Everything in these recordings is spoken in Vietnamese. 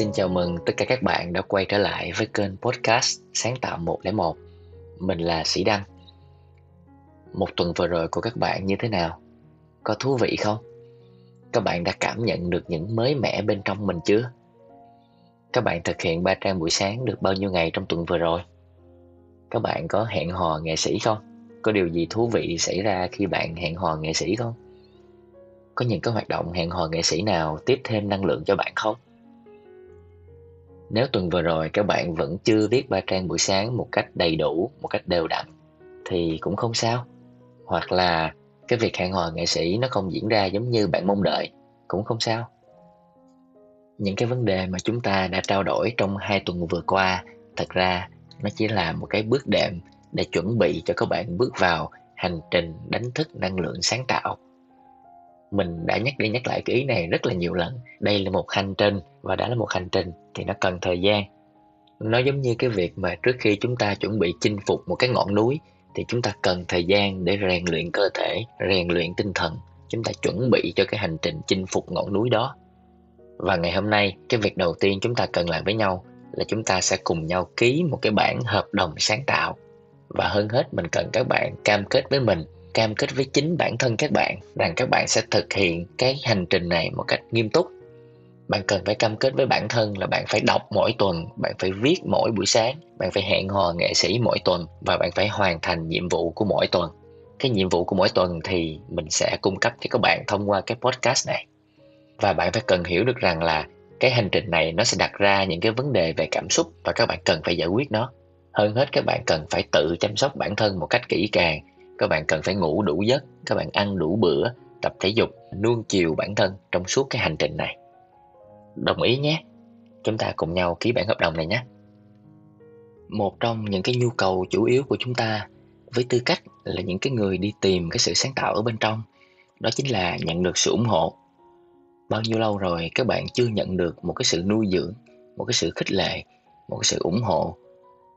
Xin chào mừng tất cả các bạn đã quay trở lại với kênh podcast Sáng tạo 101. Mình là Sĩ Đăng. Một tuần vừa rồi của các bạn như thế nào? Có thú vị không? Các bạn đã cảm nhận được những mới mẻ bên trong mình chưa? Các bạn thực hiện ba trang buổi sáng được bao nhiêu ngày trong tuần vừa rồi? Các bạn có hẹn hò nghệ sĩ không? Có điều gì thú vị xảy ra khi bạn hẹn hò nghệ sĩ không? Có những cái hoạt động hẹn hò nghệ sĩ nào tiếp thêm năng lượng cho bạn không? Nếu tuần vừa rồi các bạn vẫn chưa viết ba trang buổi sáng một cách đầy đủ, một cách đều đặn thì cũng không sao. Hoặc là cái việc hẹn hò nghệ sĩ nó không diễn ra giống như bạn mong đợi cũng không sao. Những cái vấn đề mà chúng ta đã trao đổi trong hai tuần vừa qua thật ra nó chỉ là một cái bước đệm để chuẩn bị cho các bạn bước vào hành trình đánh thức năng lượng sáng tạo mình đã nhắc đi nhắc lại cái ý này rất là nhiều lần. Đây là một hành trình và đã là một hành trình thì nó cần thời gian. Nó giống như cái việc mà trước khi chúng ta chuẩn bị chinh phục một cái ngọn núi thì chúng ta cần thời gian để rèn luyện cơ thể, rèn luyện tinh thần. Chúng ta chuẩn bị cho cái hành trình chinh phục ngọn núi đó. Và ngày hôm nay, cái việc đầu tiên chúng ta cần làm với nhau là chúng ta sẽ cùng nhau ký một cái bản hợp đồng sáng tạo. Và hơn hết, mình cần các bạn cam kết với mình cam kết với chính bản thân các bạn rằng các bạn sẽ thực hiện cái hành trình này một cách nghiêm túc. Bạn cần phải cam kết với bản thân là bạn phải đọc mỗi tuần, bạn phải viết mỗi buổi sáng, bạn phải hẹn hò nghệ sĩ mỗi tuần và bạn phải hoàn thành nhiệm vụ của mỗi tuần. Cái nhiệm vụ của mỗi tuần thì mình sẽ cung cấp cho các bạn thông qua cái podcast này. Và bạn phải cần hiểu được rằng là cái hành trình này nó sẽ đặt ra những cái vấn đề về cảm xúc và các bạn cần phải giải quyết nó. Hơn hết, các bạn cần phải tự chăm sóc bản thân một cách kỹ càng các bạn cần phải ngủ đủ giấc, các bạn ăn đủ bữa, tập thể dục, nuông chiều bản thân trong suốt cái hành trình này. Đồng ý nhé. Chúng ta cùng nhau ký bản hợp đồng này nhé. Một trong những cái nhu cầu chủ yếu của chúng ta với tư cách là những cái người đi tìm cái sự sáng tạo ở bên trong, đó chính là nhận được sự ủng hộ. Bao nhiêu lâu rồi các bạn chưa nhận được một cái sự nuôi dưỡng, một cái sự khích lệ, một cái sự ủng hộ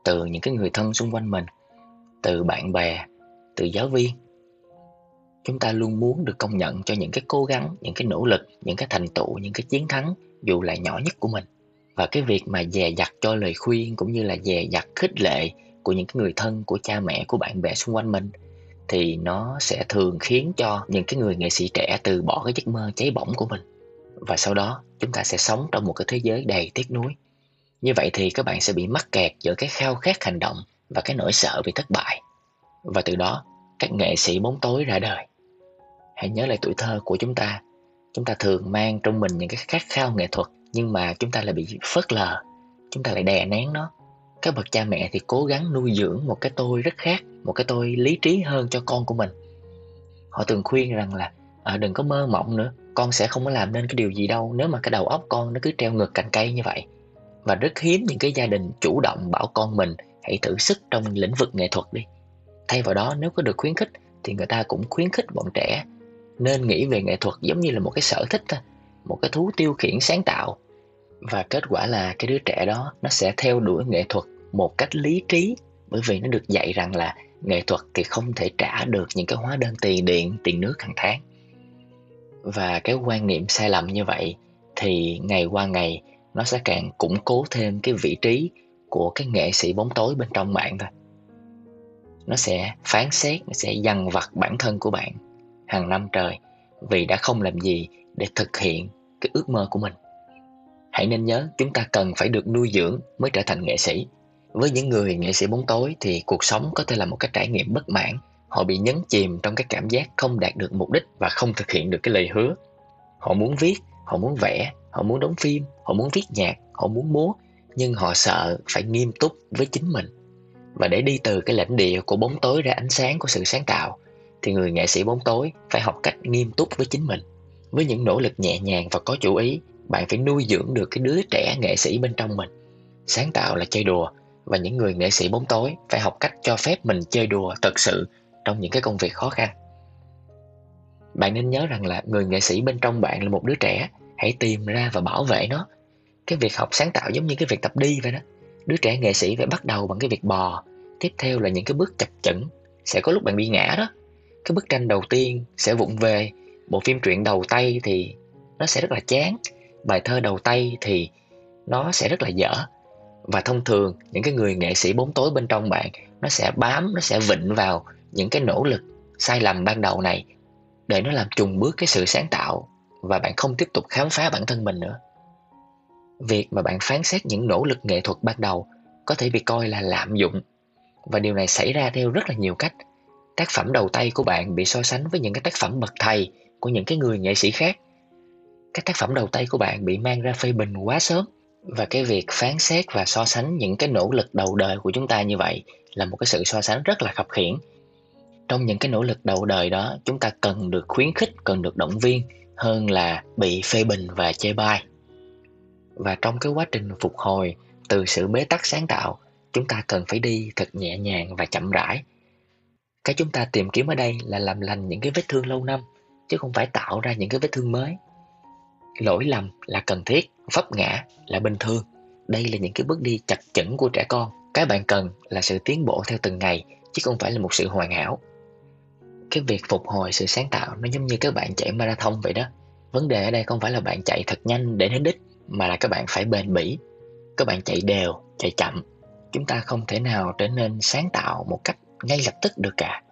từ những cái người thân xung quanh mình, từ bạn bè từ giáo viên. Chúng ta luôn muốn được công nhận cho những cái cố gắng, những cái nỗ lực, những cái thành tựu, những cái chiến thắng, dù là nhỏ nhất của mình. Và cái việc mà dè dặt cho lời khuyên cũng như là dè dặt khích lệ của những cái người thân, của cha mẹ, của bạn bè xung quanh mình, thì nó sẽ thường khiến cho những cái người nghệ sĩ trẻ từ bỏ cái giấc mơ cháy bỏng của mình. Và sau đó, chúng ta sẽ sống trong một cái thế giới đầy tiếc nuối. Như vậy thì các bạn sẽ bị mắc kẹt giữa cái khao khát hành động và cái nỗi sợ bị thất bại và từ đó các nghệ sĩ bóng tối ra đời. Hãy nhớ lại tuổi thơ của chúng ta. Chúng ta thường mang trong mình những cái khát khao nghệ thuật nhưng mà chúng ta lại bị phớt lờ. Chúng ta lại đè nén nó. Các bậc cha mẹ thì cố gắng nuôi dưỡng một cái tôi rất khác một cái tôi lý trí hơn cho con của mình. Họ thường khuyên rằng là à, đừng có mơ mộng nữa. Con sẽ không có làm nên cái điều gì đâu nếu mà cái đầu óc con nó cứ treo ngược cành cây như vậy. Và rất hiếm những cái gia đình chủ động bảo con mình hãy thử sức trong lĩnh vực nghệ thuật đi thay vào đó, nếu có được khuyến khích, thì người ta cũng khuyến khích bọn trẻ. Nên nghĩ về nghệ thuật giống như là một cái sở thích thôi, một cái thú tiêu khiển sáng tạo. Và kết quả là cái đứa trẻ đó, nó sẽ theo đuổi nghệ thuật một cách lý trí, bởi vì nó được dạy rằng là nghệ thuật thì không thể trả được những cái hóa đơn tiền điện, tiền nước hàng tháng. Và cái quan niệm sai lầm như vậy, thì ngày qua ngày, nó sẽ càng củng cố thêm cái vị trí của cái nghệ sĩ bóng tối bên trong mạng thôi nó sẽ phán xét, nó sẽ dằn vặt bản thân của bạn hàng năm trời vì đã không làm gì để thực hiện cái ước mơ của mình. Hãy nên nhớ chúng ta cần phải được nuôi dưỡng mới trở thành nghệ sĩ. Với những người nghệ sĩ bóng tối thì cuộc sống có thể là một cái trải nghiệm bất mãn. Họ bị nhấn chìm trong cái cảm giác không đạt được mục đích và không thực hiện được cái lời hứa. Họ muốn viết, họ muốn vẽ, họ muốn đóng phim, họ muốn viết nhạc, họ muốn múa, nhưng họ sợ phải nghiêm túc với chính mình và để đi từ cái lãnh địa của bóng tối ra ánh sáng của sự sáng tạo, thì người nghệ sĩ bóng tối phải học cách nghiêm túc với chính mình. Với những nỗ lực nhẹ nhàng và có chủ ý, bạn phải nuôi dưỡng được cái đứa trẻ nghệ sĩ bên trong mình. Sáng tạo là chơi đùa, và những người nghệ sĩ bóng tối phải học cách cho phép mình chơi đùa thật sự trong những cái công việc khó khăn. Bạn nên nhớ rằng là người nghệ sĩ bên trong bạn là một đứa trẻ, hãy tìm ra và bảo vệ nó. Cái việc học sáng tạo giống như cái việc tập đi vậy đó đứa trẻ nghệ sĩ phải bắt đầu bằng cái việc bò. Tiếp theo là những cái bước chập chững. Sẽ có lúc bạn bị ngã đó. Cái bức tranh đầu tiên sẽ vụng về. Bộ phim truyện đầu tay thì nó sẽ rất là chán. Bài thơ đầu tay thì nó sẽ rất là dở. Và thông thường, những cái người nghệ sĩ bóng tối bên trong bạn, nó sẽ bám, nó sẽ vịnh vào những cái nỗ lực sai lầm ban đầu này để nó làm trùng bước cái sự sáng tạo. Và bạn không tiếp tục khám phá bản thân mình nữa việc mà bạn phán xét những nỗ lực nghệ thuật ban đầu có thể bị coi là lạm dụng. Và điều này xảy ra theo rất là nhiều cách. Tác phẩm đầu tay của bạn bị so sánh với những cái tác phẩm bậc thầy của những cái người nghệ sĩ khác. Các tác phẩm đầu tay của bạn bị mang ra phê bình quá sớm. Và cái việc phán xét và so sánh những cái nỗ lực đầu đời của chúng ta như vậy là một cái sự so sánh rất là khập khiển. Trong những cái nỗ lực đầu đời đó, chúng ta cần được khuyến khích, cần được động viên hơn là bị phê bình và chê bai và trong cái quá trình phục hồi, từ sự bế tắc sáng tạo, chúng ta cần phải đi thật nhẹ nhàng và chậm rãi. Cái chúng ta tìm kiếm ở đây là làm lành những cái vết thương lâu năm, chứ không phải tạo ra những cái vết thương mới. Lỗi lầm là cần thiết, vấp ngã là bình thường. Đây là những cái bước đi chặt chẽ của trẻ con. Cái bạn cần là sự tiến bộ theo từng ngày, chứ không phải là một sự hoàn hảo. Cái việc phục hồi sự sáng tạo nó giống như các bạn chạy marathon vậy đó. Vấn đề ở đây không phải là bạn chạy thật nhanh để đến đích mà là các bạn phải bền bỉ. Các bạn chạy đều, chạy chậm. Chúng ta không thể nào trở nên sáng tạo một cách ngay lập tức được cả.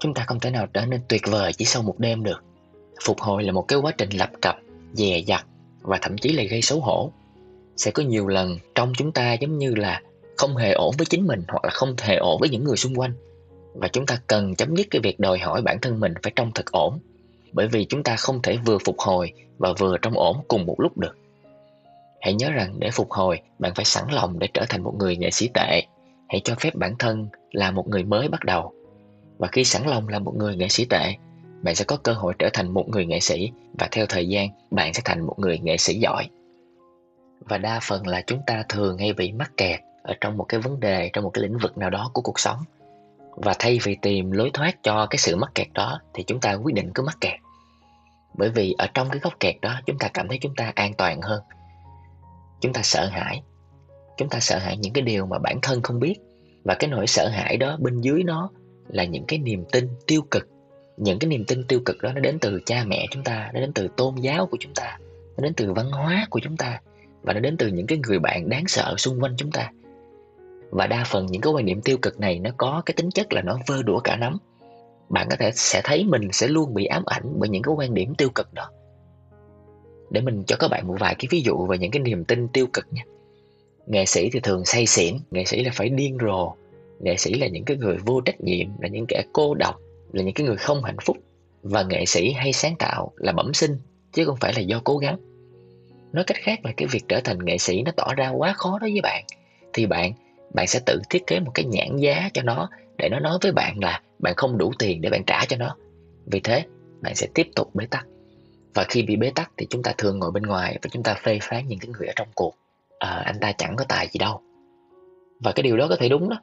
Chúng ta không thể nào trở nên tuyệt vời chỉ sau một đêm được. Phục hồi là một cái quá trình lập cập, dè dặt và thậm chí là gây xấu hổ. Sẽ có nhiều lần trong chúng ta giống như là không hề ổn với chính mình hoặc là không hề ổn với những người xung quanh. Và chúng ta cần chấm dứt cái việc đòi hỏi bản thân mình phải trong thật ổn. Bởi vì chúng ta không thể vừa phục hồi và vừa trong ổn cùng một lúc được hãy nhớ rằng để phục hồi, bạn phải sẵn lòng để trở thành một người nghệ sĩ tệ. Hãy cho phép bản thân là một người mới bắt đầu. Và khi sẵn lòng là một người nghệ sĩ tệ, bạn sẽ có cơ hội trở thành một người nghệ sĩ và theo thời gian, bạn sẽ thành một người nghệ sĩ giỏi. Và đa phần là chúng ta thường hay bị mắc kẹt ở trong một cái vấn đề, trong một cái lĩnh vực nào đó của cuộc sống. Và thay vì tìm lối thoát cho cái sự mắc kẹt đó, thì chúng ta quyết định cứ mắc kẹt. Bởi vì ở trong cái góc kẹt đó, chúng ta cảm thấy chúng ta an toàn hơn chúng ta sợ hãi. Chúng ta sợ hãi những cái điều mà bản thân không biết. Và cái nỗi sợ hãi đó bên dưới nó là những cái niềm tin tiêu cực. Những cái niềm tin tiêu cực đó nó đến từ cha mẹ chúng ta, nó đến từ tôn giáo của chúng ta, nó đến từ văn hóa của chúng ta, và nó đến từ những cái người bạn đáng sợ xung quanh chúng ta. Và đa phần những cái quan niệm tiêu cực này nó có cái tính chất là nó vơ đũa cả nắm. Bạn có thể sẽ thấy mình sẽ luôn bị ám ảnh bởi những cái quan điểm tiêu cực đó để mình cho các bạn một vài cái ví dụ về những cái niềm tin tiêu cực nha nghệ sĩ thì thường say xỉn, nghệ sĩ là phải điên rồ, nghệ sĩ là những cái người vô trách nhiệm, là những kẻ cô độc, là những cái người không hạnh phúc. Và nghệ sĩ hay sáng tạo là bẩm sinh, chứ không phải là do cố gắng. Nói cách khác là cái việc trở thành nghệ sĩ nó tỏ ra quá khó đối với bạn, thì bạn bạn sẽ tự thiết kế một cái nhãn giá cho nó để nó nói với bạn là bạn không đủ tiền để bạn trả cho nó. Vì thế, bạn sẽ tiếp tục bế tắc và khi bị bế tắc thì chúng ta thường ngồi bên ngoài và chúng ta phê phán những cái người ở trong cuộc. À, anh ta chẳng có tài gì đâu. Và cái điều đó có thể đúng đó.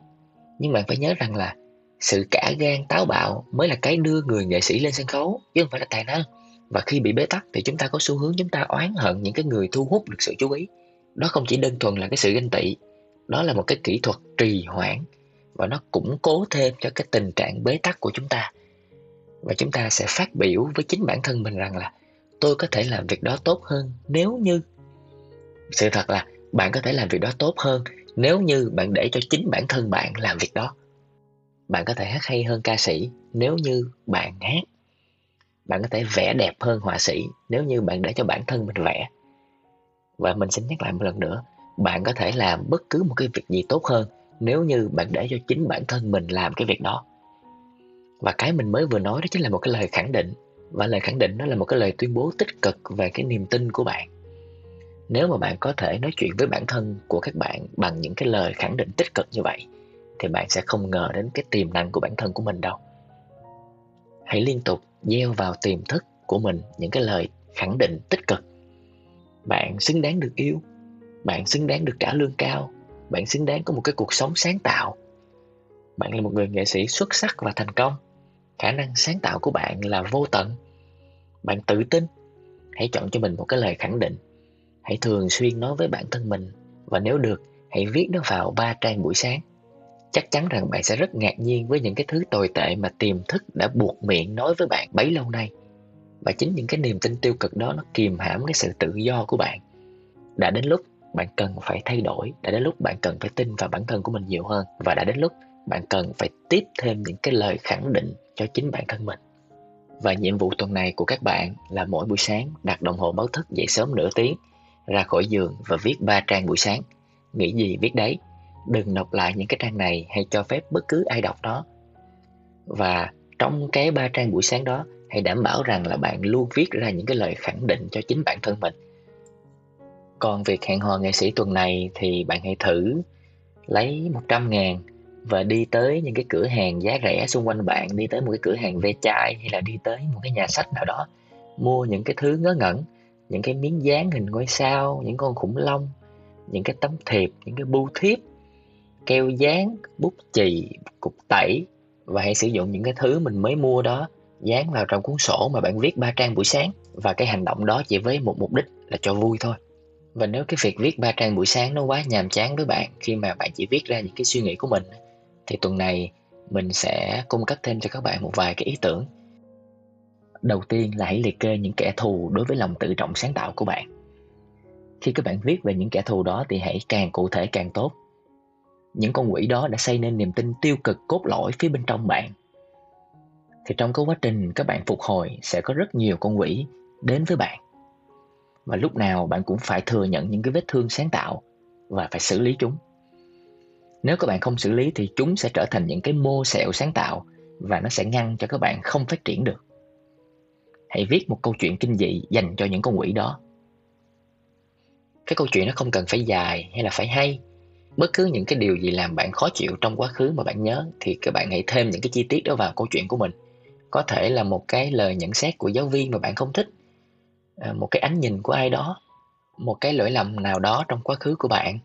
Nhưng bạn phải nhớ rằng là sự cả gan táo bạo mới là cái đưa người nghệ sĩ lên sân khấu chứ không phải là tài năng. Và khi bị bế tắc thì chúng ta có xu hướng chúng ta oán hận những cái người thu hút được sự chú ý. Đó không chỉ đơn thuần là cái sự ganh tị đó là một cái kỹ thuật trì hoãn. Và nó củng cố thêm cho cái tình trạng bế tắc của chúng ta. Và chúng ta sẽ phát biểu với chính bản thân mình rằng là tôi có thể làm việc đó tốt hơn nếu như, sự thật là bạn có thể làm việc đó tốt hơn nếu như bạn để cho chính bản thân bạn làm việc đó. Bạn có thể hát hay hơn ca sĩ nếu như bạn hát. Bạn có thể vẽ đẹp hơn họa sĩ nếu như bạn để cho bản thân mình vẽ. Và mình xin nhắc lại một lần nữa, bạn có thể làm bất cứ một cái việc gì tốt hơn nếu như bạn để cho chính bản thân mình làm cái việc đó. Và cái mình mới vừa nói đó chính là một cái lời khẳng định và lời khẳng định đó là một cái lời tuyên bố tích cực về cái niềm tin của bạn. Nếu mà bạn có thể nói chuyện với bản thân của các bạn bằng những cái lời khẳng định tích cực như vậy, thì bạn sẽ không ngờ đến cái tiềm năng của bản thân của mình đâu. Hãy liên tục gieo vào tiềm thức của mình những cái lời khẳng định tích cực. Bạn xứng đáng được yêu, bạn xứng đáng được trả lương cao, bạn xứng đáng có một cái cuộc sống sáng tạo. Bạn là một người nghệ sĩ xuất sắc và thành công. Khả năng sáng tạo của bạn là vô tận bạn tự tin. Hãy chọn cho mình một cái lời khẳng định. Hãy thường xuyên nói với bản thân mình. Và nếu được, hãy viết nó vào ba trang buổi sáng. Chắc chắn rằng bạn sẽ rất ngạc nhiên với những cái thứ tồi tệ mà tiềm thức đã buộc miệng nói với bạn bấy lâu nay. Và chính những cái niềm tin tiêu cực đó nó kìm hãm cái sự tự do của bạn. Đã đến lúc bạn cần phải thay đổi, đã đến lúc bạn cần phải tin vào bản thân của mình nhiều hơn. Và đã đến lúc bạn cần phải tiếp thêm những cái lời khẳng định cho chính bản thân mình và nhiệm vụ tuần này của các bạn là mỗi buổi sáng đặt đồng hồ báo thức dậy sớm nửa tiếng, ra khỏi giường và viết ba trang buổi sáng. Nghĩ gì viết đấy? Đừng đọc lại những cái trang này hay cho phép bất cứ ai đọc nó và trong cái ba trang buổi sáng đó, hãy đảm bảo rằng là bạn luôn viết ra những cái lời khẳng định cho chính bản thân mình. Còn việc hẹn hò nghệ sĩ tuần này thì bạn hãy thử lấy 100 ngàn và đi tới những cái cửa hàng giá rẻ xung quanh bạn, đi tới một cái cửa hàng ve chai hay là đi tới một cái nhà sách nào đó, mua những cái thứ ngớ ngẩn, những cái miếng dán hình ngôi sao, những con khủng long, những cái tấm thiệp, những cái bưu thiếp, keo dán, bút chì, cục tẩy và hãy sử dụng những cái thứ mình mới mua đó dán vào trong cuốn sổ mà bạn viết ba trang buổi sáng và cái hành động đó chỉ với một mục đích là cho vui thôi. Và nếu cái việc viết ba trang buổi sáng nó quá nhàm chán với bạn khi mà bạn chỉ viết ra những cái suy nghĩ của mình thì tuần này mình sẽ cung cấp thêm cho các bạn một vài cái ý tưởng. Đầu tiên là hãy liệt kê những kẻ thù đối với lòng tự trọng sáng tạo của bạn. Khi các bạn viết về những kẻ thù đó thì hãy càng cụ thể càng tốt. Những con quỷ đó đã xây nên niềm tin tiêu cực cốt lõi phía bên trong bạn. Thì trong cái quá trình các bạn phục hồi sẽ có rất nhiều con quỷ đến với bạn. Và lúc nào bạn cũng phải thừa nhận những cái vết thương sáng tạo và phải xử lý chúng nếu các bạn không xử lý thì chúng sẽ trở thành những cái mô sẹo sáng tạo và nó sẽ ngăn cho các bạn không phát triển được. Hãy viết một câu chuyện kinh dị dành cho những con quỷ đó. Cái câu chuyện nó không cần phải dài hay là phải hay. Bất cứ những cái điều gì làm bạn khó chịu trong quá khứ mà bạn nhớ thì các bạn hãy thêm những cái chi tiết đó vào câu chuyện của mình. Có thể là một cái lời nhận xét của giáo viên mà bạn không thích à, một cái ánh nhìn của ai đó, một cái lỗi lầm nào đó trong quá khứ của bạn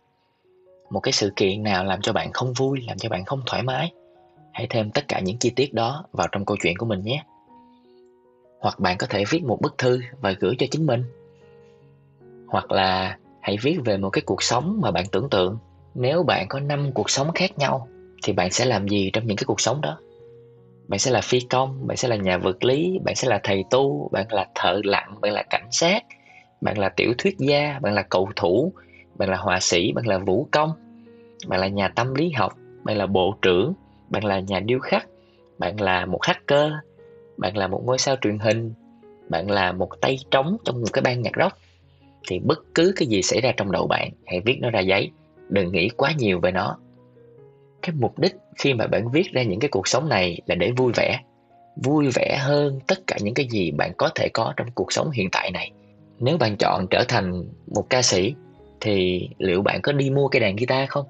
một cái sự kiện nào làm cho bạn không vui, làm cho bạn không thoải mái. Hãy thêm tất cả những chi tiết đó vào trong câu chuyện của mình nhé. Hoặc bạn có thể viết một bức thư và gửi cho chính mình. Hoặc là hãy viết về một cái cuộc sống mà bạn tưởng tượng. Nếu bạn có năm cuộc sống khác nhau, thì bạn sẽ làm gì trong những cái cuộc sống đó? Bạn sẽ là phi công, bạn sẽ là nhà vật lý, bạn sẽ là thầy tu, bạn là thợ lặn, bạn là cảnh sát, bạn là tiểu thuyết gia, bạn là cầu thủ bạn là họa sĩ, bạn là vũ công, bạn là nhà tâm lý học, bạn là bộ trưởng, bạn là nhà điêu khắc, bạn là một hacker, bạn là một ngôi sao truyền hình, bạn là một tay trống trong một cái ban nhạc rock, thì bất cứ cái gì xảy ra trong đầu bạn, hãy viết nó ra giấy, đừng nghĩ quá nhiều về nó. Cái mục đích khi mà bạn viết ra những cái cuộc sống này là để vui vẻ vui vẻ hơn tất cả những cái gì bạn có thể có trong cuộc sống hiện tại này. Nếu bạn chọn trở thành một ca sĩ thì liệu bạn có đi mua cây đàn guitar không?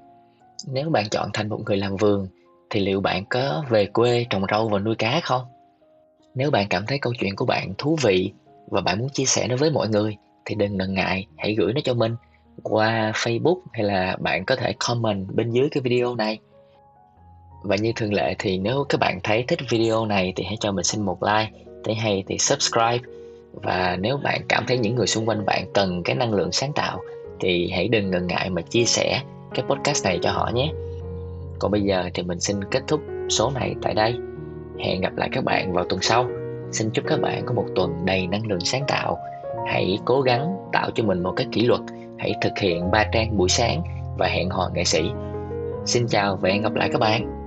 Nếu bạn chọn thành một người làm vườn, thì liệu bạn có về quê trồng rau và nuôi cá không? Nếu bạn cảm thấy câu chuyện của bạn thú vị và bạn muốn chia sẻ nó với mọi người, thì đừng ngần ngại, hãy gửi nó cho mình qua Facebook hay là bạn có thể comment bên dưới cái video này. Và như thường lệ thì nếu các bạn thấy thích video này thì hãy cho mình xin một like, thấy hay thì subscribe. Và nếu bạn cảm thấy những người xung quanh bạn cần cái năng lượng sáng tạo thì hãy đừng ngần ngại mà chia sẻ cái podcast này cho họ nhé. Còn bây giờ thì mình xin kết thúc số này tại đây. Hẹn gặp lại các bạn vào tuần sau. Xin chúc các bạn có một tuần đầy năng lượng sáng tạo. Hãy cố gắng tạo cho mình một cái kỷ luật. Hãy thực hiện ba trang buổi sáng và hẹn hò nghệ sĩ. Xin chào và hẹn gặp lại các bạn.